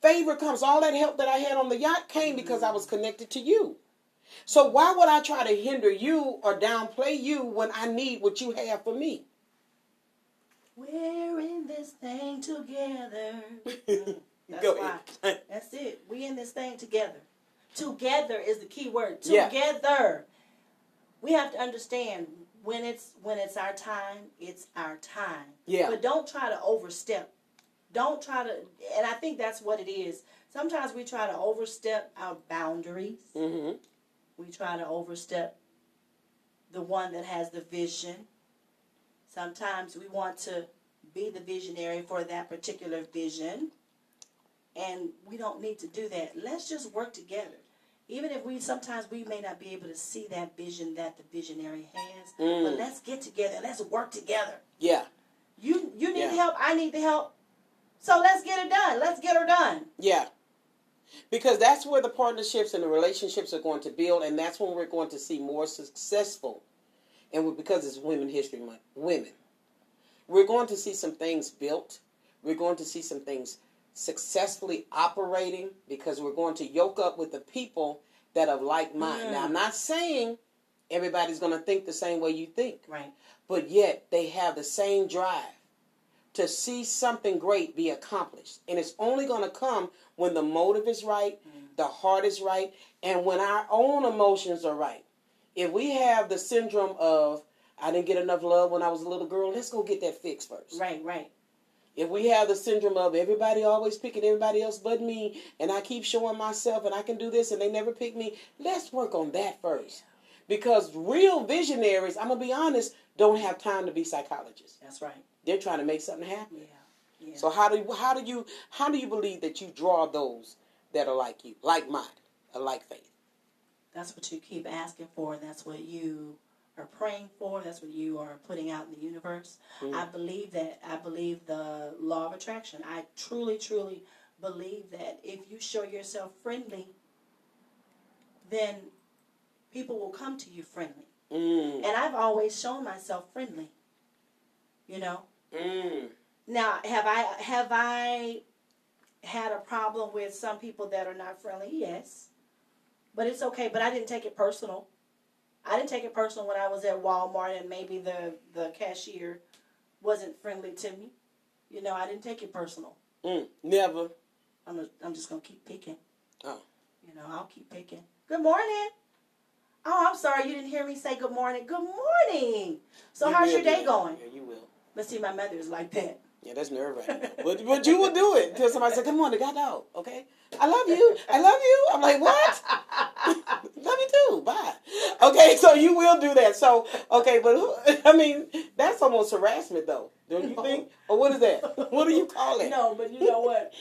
Favor comes. All that help that I had on the yacht came because I was mm-hmm. connected to you. So why would I try to hinder you or downplay you when I need what you have for me? We're in this thing together. That's Go why. ahead. That's it. We in this thing together. Together is the key word. Yeah. Together. We have to understand when it's when it's our time, it's our time. Yeah. But don't try to overstep. Don't try to and I think that's what it is. Sometimes we try to overstep our boundaries. hmm We try to overstep the one that has the vision. Sometimes we want to be the visionary for that particular vision. And we don't need to do that. Let's just work together. Even if we sometimes we may not be able to see that vision that the visionary has, but Mm. let's get together. Let's work together. Yeah. You you need Yeah. help. I need the help. So let's get it done. Let's get her done. Yeah. Because that's where the partnerships and the relationships are going to build, and that's when we're going to see more successful. And because it's Women History Month, women, we're going to see some things built. We're going to see some things successfully operating because we're going to yoke up with the people that are like mind. Mm. Now, I'm not saying everybody's going to think the same way you think, Right. but yet they have the same drive to see something great be accomplished. And it's only going to come when the motive is right, the heart is right, and when our own emotions are right. If we have the syndrome of, I didn't get enough love when I was a little girl, let's go get that fixed first. Right, right. If we have the syndrome of everybody always picking everybody else but me, and I keep showing myself and I can do this and they never pick me, let's work on that first. Because real visionaries, I'm going to be honest, don't have time to be psychologists. That's right. They're trying to make something happen. Yeah. Yeah. So how do you, how do you how do you believe that you draw those that are like you, like minded, or like faith? That's what you keep asking for. That's what you are praying for. That's what you are putting out in the universe. Mm. I believe that. I believe the law of attraction. I truly, truly believe that if you show yourself friendly, then people will come to you friendly. Mm, And I've always shown myself friendly. You know. mm, Now, have I have I had a problem with some people that are not friendly? Yes. But it's okay, but I didn't take it personal. I didn't take it personal when I was at Walmart and maybe the the cashier wasn't friendly to me. You know, I didn't take it personal. Mm, never. I'm, a, I'm just gonna keep picking. Oh. You know, I'll keep picking. Good morning. Oh, I'm sorry you didn't hear me say good morning. Good morning. So You how's your day going? Yeah, you will. But see, my mother is like that. Yeah, that's nerve wracking. but, but you will do it until somebody says, Come on, they got out, okay? I love you. I love you. I'm like, What? love you too. Bye. Okay, so you will do that. So, okay, but who, I mean, that's almost harassment, though. Don't you think? Or what is that? What do you call it? No, but you know what?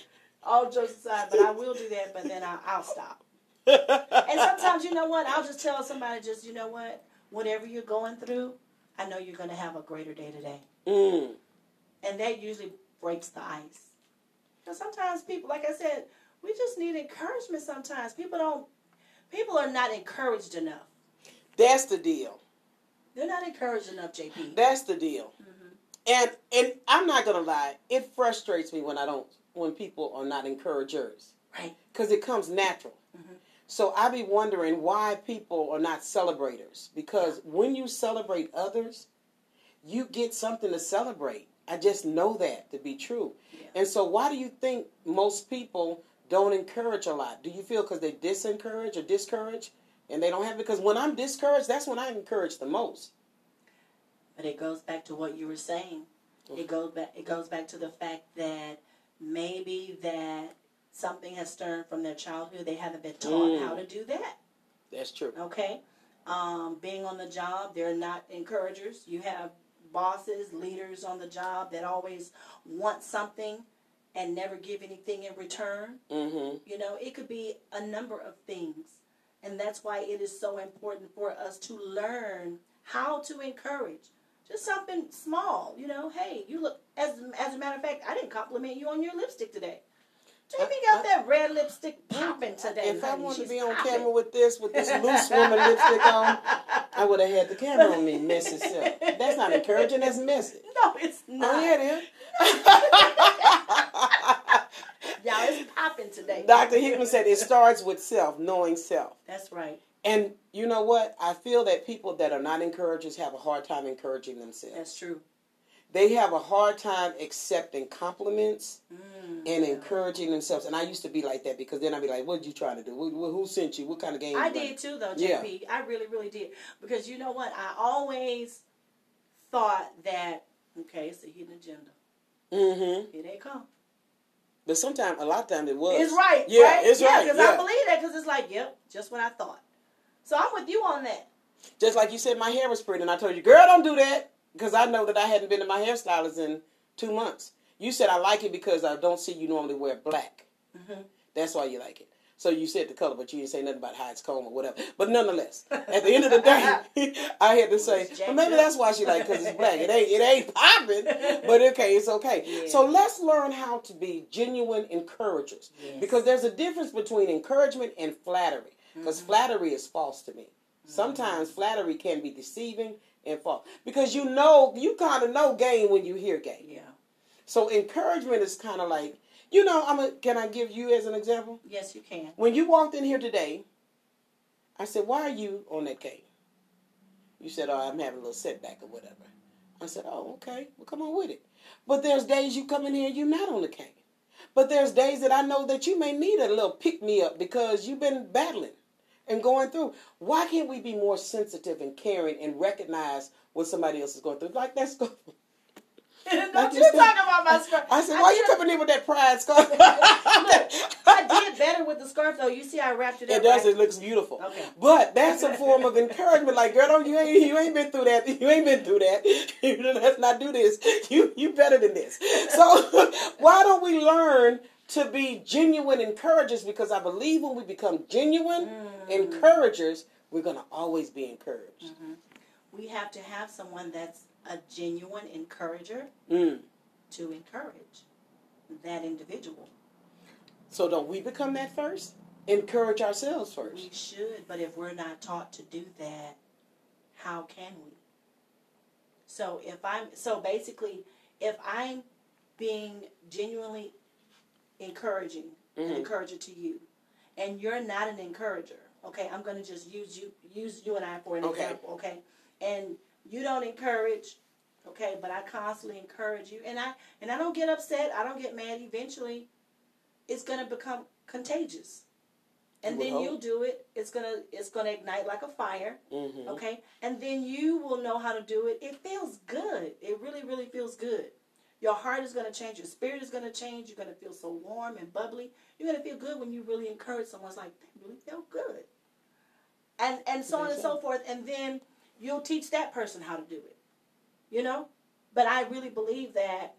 All jokes aside, but I will do that, but then I, I'll stop. And sometimes, you know what? I'll just tell somebody, just, you know what? Whatever you're going through, I know you're going to have a greater day today. mm, And that usually breaks the ice. Because sometimes people, like I said, we just need encouragement sometimes. People don't, people are not encouraged enough. that's the deal. They're not encouraged enough, JP. That's the deal. Mm-hmm. And and I'm not gonna lie, it frustrates me when I don't when people are not encouragers Right. because it comes natural. Mm-hmm. So I be wondering why people are not celebrators because when you celebrate others, you get something to celebrate. I just know that to be true. Yeah. And so why do you think most people don't encourage a lot? Do you feel because they disencourage or discourage and they don't have because when I'm discouraged, that's when I encourage the most. But it goes back to what you were saying. It goes back. It goes back to the fact that maybe that something has stirred from their childhood. They haven't been taught Mm. how to do that. That's true. Okay, um, being on the job, they're not encouragers. You have bosses, leaders on the job that always want something and never give anything in return. Mm-hmm. You know, it could be a number of things. And that's why it is so important for us to learn how to encourage. Just something small, you know. Hey, you look as as a matter of fact, I didn't compliment you on your lipstick today. Jamie got that red lipstick popping today. If I wanted to be on popping. camera with this, with this loose woman lipstick on, I would have had the camera on me, messy self. That's not encouraging. That's messy. No, it's not. Oh yeah, it Y'all, it's popping today. Dr. Hickman said it starts with self, knowing self. That's right. And you know what? I feel that people that are not encouragers have a hard time encouraging themselves. That's true. They have a hard time accepting compliments Mm. and encouraging themselves. And I used to be like that because then I'd be like, "What did you trying to do? Who, who sent you? What kind of game?" I you running?" did too, though, Yeah. JP. I really, really did. Because you know what? I always thought that, okay, it's a hidden agenda. Mm-hmm. Here they come. But sometimes, a lot of times, it was. It's right. Yeah, right? it's yeah, right. Because yeah. I believe that because it's like, yep, just what I thought. So I'm with you on that. Just like you said, my hair was pretty, and I told you, girl, don't do that, because I know that I hadn't been to my hairstylist in two months. You said I like it because I don't see you normally wear black. Mhm. That's why you like it. So you said the color, but you didn't say nothing about how it's comb or whatever. But nonetheless, at the end of the day, I had to say, well, maybe that's why she like because it's black. It ain't, it ain't popping, but okay, it's okay. Yeah. So let's learn how to be genuine encouragers, Yes. because there's a difference between encouragement and flattery. Because Mm-hmm. flattery is false to me. Sometimes flattery can be deceiving and false because you know you kind of know game when you hear game. Yeah. So encouragement is kind of like you know. I'm a, can I give you as an example? Yes, you can. When you walked in here today, I said, "Why are you on that cane?" You said, "Oh, I'm having a little setback or whatever." I said, "Oh, okay. Well, come on with it." But there's days you come in here you're not on the cane. But there's days that I know that you may need a little pick me up because you've been battling and going through. Why can't we be more sensitive and caring and recognize what somebody else is going through? Like that's go. Don't Like you you said- talk about my scarf. I said, "Why are you coming in with that pride scarf?" I did better with the scarf though. You see, I wrapped it up. It does. right? It looks beautiful. Okay. But that's a form of encouragement. Like, girl, don't, you ain't you ain't been through that. You ain't been through that. You let's not do this. You you better than this. So why don't we learn to be genuine encouragers? Because I believe when we become genuine encouragers, we're gonna always be encouraged. We have to have someone that's a genuine encourager Mm. to encourage that individual. So don't we become that first? Encourage ourselves first. We should, but if we're not taught to do that, how can we? So if I'm so basically, if I'm being genuinely encouraging, an Mhm. encourager to you, and you're not an encourager, okay, I'm going to just use you use you and I for an Okay. example, okay, and you don't encourage, Okay, but I constantly encourage you, and I and I don't get upset. I don't get mad. Eventually, it's gonna become contagious, and then hope. you'll do it. It's gonna it's gonna ignite like a fire. Mm-hmm. Okay, and then you will know how to do it. It feels good. It really, really feels good. Your heart is going to change. Your spirit is going to change. You're going to feel so warm and bubbly. You're going to feel good when you really encourage someone. It's like they really feel good, and and so on and so forth. And then you'll teach that person how to do it. You know, but I really believe that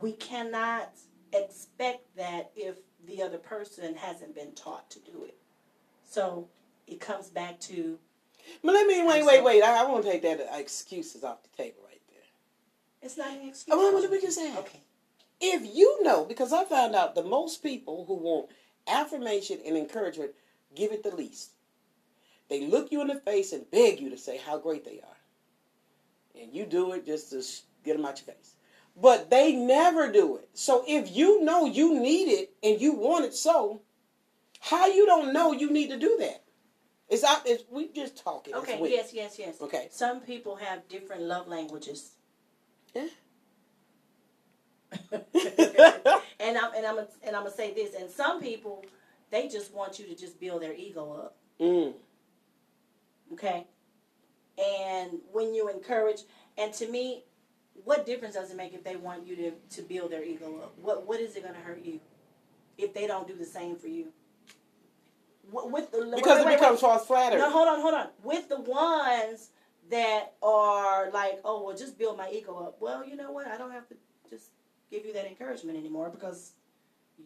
we cannot expect that if the other person hasn't been taught to do it. So it comes back to But let me wait, wait, wait. I, I want to take that excuses off the table. It's not an excuse. Oh, well, let me just ask. Okay. If you know, because I found out the most people who want affirmation and encouragement give it the least. They look you in the face and beg you to say how great they are. And you do it just to get them out your face. But they never do it. So if you know you need it and you want it so, how you don't know you need to do that? It's out. It's, we just talking. Okay, yes, yes, yes. Okay. Some people have different love languages. And I'm and I'm and I'm gonna say this. And some people, they just want you to just build their ego up. Mm. Okay. And when you encourage, and to me, what difference does it make if they want you to to build their ego up? What what is it gonna hurt you if they don't do the same for you? With the Because wait, it wait, becomes wait. false flattery. No, hold on, hold on. With the ones that are like, oh, well, just build my ego up. Well, you know what? I don't have to just give you that encouragement anymore because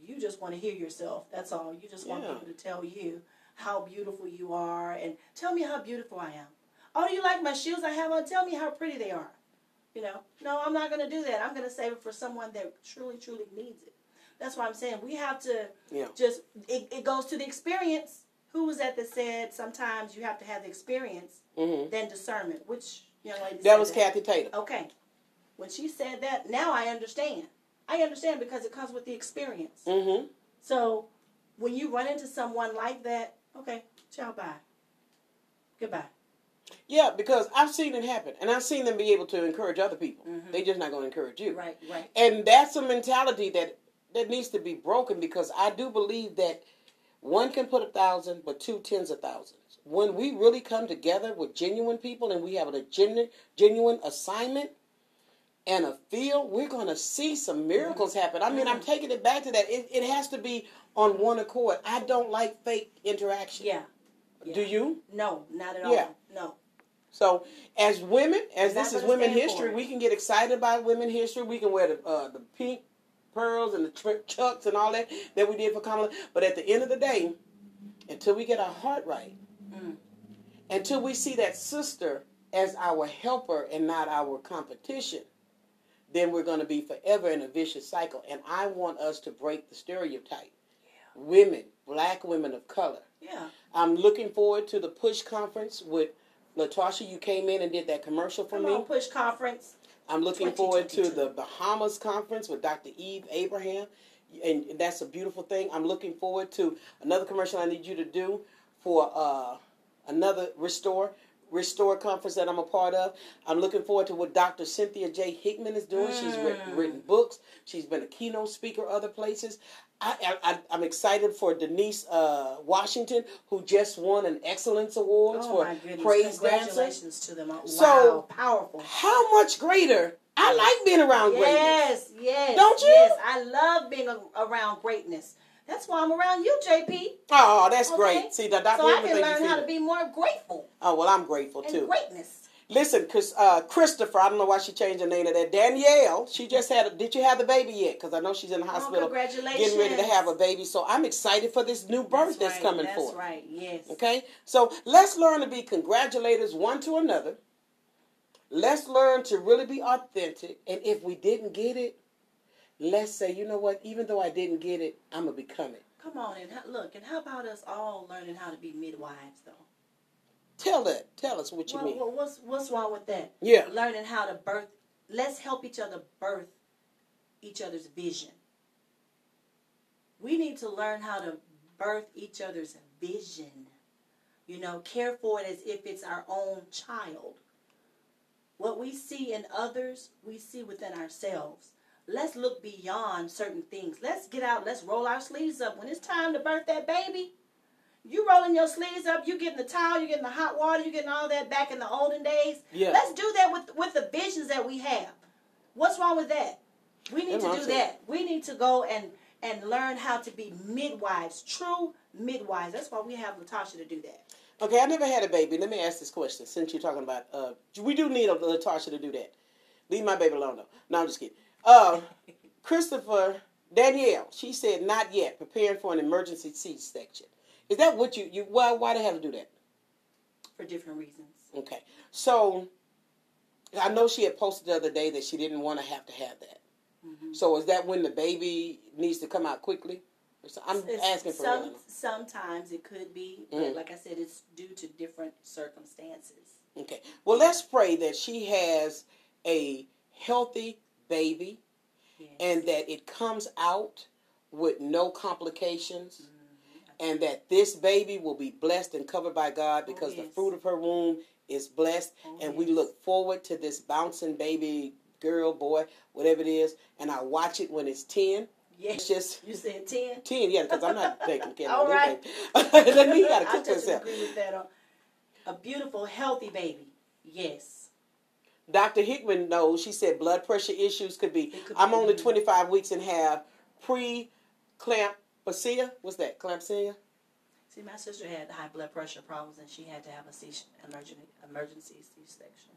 you just want to hear yourself. That's all. You just want Yeah. people to tell you how beautiful you are and tell me how beautiful I am. Oh, do you like my shoes I have on? Tell me how pretty they are. You know, no, I'm not going to do that. I'm going to save it for someone that truly, truly needs it. That's why I'm saying we have to Yeah. just it, it goes to the experience. Who was that that said sometimes you have to have the experience hmm than discernment? Which young lady? That was Kathy Tatum. Okay, when she said that, now I understand. I understand because it comes with the experience. hmm So when you run into someone like that, okay, ciao, bye, goodbye. Yeah, because I've seen it happen, and I've seen them be able to encourage other people. Mhm. They're just not going to encourage you. Right, right. And that's a mentality that that needs to be broken because I do believe that one can put a thousand, but two tens of thousands. When we really come together with genuine people and we have a genuine, genuine assignment and a feel, we're going to see some miracles happen. I mean, I'm taking it back to that. It, it has to be on one accord. I don't like fake interaction. Yeah. yeah. Do you? No, not at Yeah. all. No. So, as women, as this is Women History, we can get excited about Women History. We can wear the uh, the pink pearls and the tr- chucks and all that that we did for Kamala. But at the end of the day, until we get our heart right, Mm. until we see that sister as our helper and not our competition, then we're going to be forever in a vicious cycle. And I want us to break the stereotype. Women, black women of color. Yeah. I'm looking forward to the Push conference with Latasha. You came in and did that commercial for Come me. on, push conference. I'm looking forward to the Bahamas conference with Dr. Eve Abraham, and that's a beautiful thing. I'm looking forward to another commercial I need you to do for uh, another Restore Restore conference that I'm a part of. I'm looking forward to what Dr. Cynthia J. Hickman is doing. She's written, Mm. written books. She's been a keynote speaker other places. I, I, I'm excited for Denise uh, Washington, who just won an Excellence Award Oh for! Praise Dancer. Congratulations to them. Wow, So- powerful. How much greater? I like being around greatness. Yes, yes. Don't you? Yes, I love being a, around greatness. That's why I'm around you, JP. Oh, that's Okay. great. See, that. So I can learn how to be more grateful Oh, well, I'm grateful and too. greatness. Listen, Chris, uh, Christopher, I don't know why she changed the name of that. Danielle, she just had. A, did you have the baby yet? Because I know she's in the Oh, hospital, congratulations. getting ready to have a baby. So I'm excited for this new birth that's, right, coming That's forth. right. Yes. Okay, so let's learn to be congratulators one to another. Let's learn to really be authentic. And if we didn't get it, let's say, you know what? Even though I didn't get it, I'm gonna become it. Come on and look. And how about us all learning how to be midwives, though? Tell that. Tell us what you Well, mean. well, what's what's wrong with that? Yeah. Learning how to birth. Let's help each other birth each other's vision. We need to learn how to birth each other's vision. You know, care for it as if it's our own child. What we see in others, we see within ourselves. Let's look beyond certain things. Let's get out. Let's roll our sleeves up. When it's time to birth that baby, you rolling your sleeves up. You getting the towel. You getting the hot water. You getting all that back in the olden days. Yeah. Let's do that with with the visions that we have. What's wrong with that? We need to do that. We need to go and and learn how to be midwives, true midwives. That's why we have Latasha to do that. Okay, I never had a baby. Let me ask this question since you're talking about. Uh, we do need a Latasha to do that. Leave my baby alone though. No, I'm just kidding. Uh, Christopher Danielle, she said not yet. Preparing for an emergency C-section. Is that what you you? Why why they have to do that? for different reasons. Okay, so I know she had posted the other day that she didn't want to have to have that. Mm-hmm. So is that when the baby needs to come out quickly? So- I'm It's- asking for some. Sometimes it could be, but Mhm. like I said, it's due to different circumstances. Okay. Well, let's pray that she has a healthy baby Yes. and that it comes out with no complications Mm-hmm. And that this baby will be blessed and covered by God because the Oh, yes. fruit of her womb is blessed Oh, and we look forward to this bouncing baby girl boy whatever it is and I watch it when it's 10 yes. it's just you said ten. 10 yeah because I'm not taking care All of right. that baby then he got to I cook himself agree with that. uh, A beautiful, healthy baby. Yes. Dr. Hickman knows. She said blood pressure issues could be. Could I'm be. only 25 weeks and have pre-clampsia. What's that? Clampsia? See, my sister had high blood pressure problems, and she had to have a C emergency emergency C section.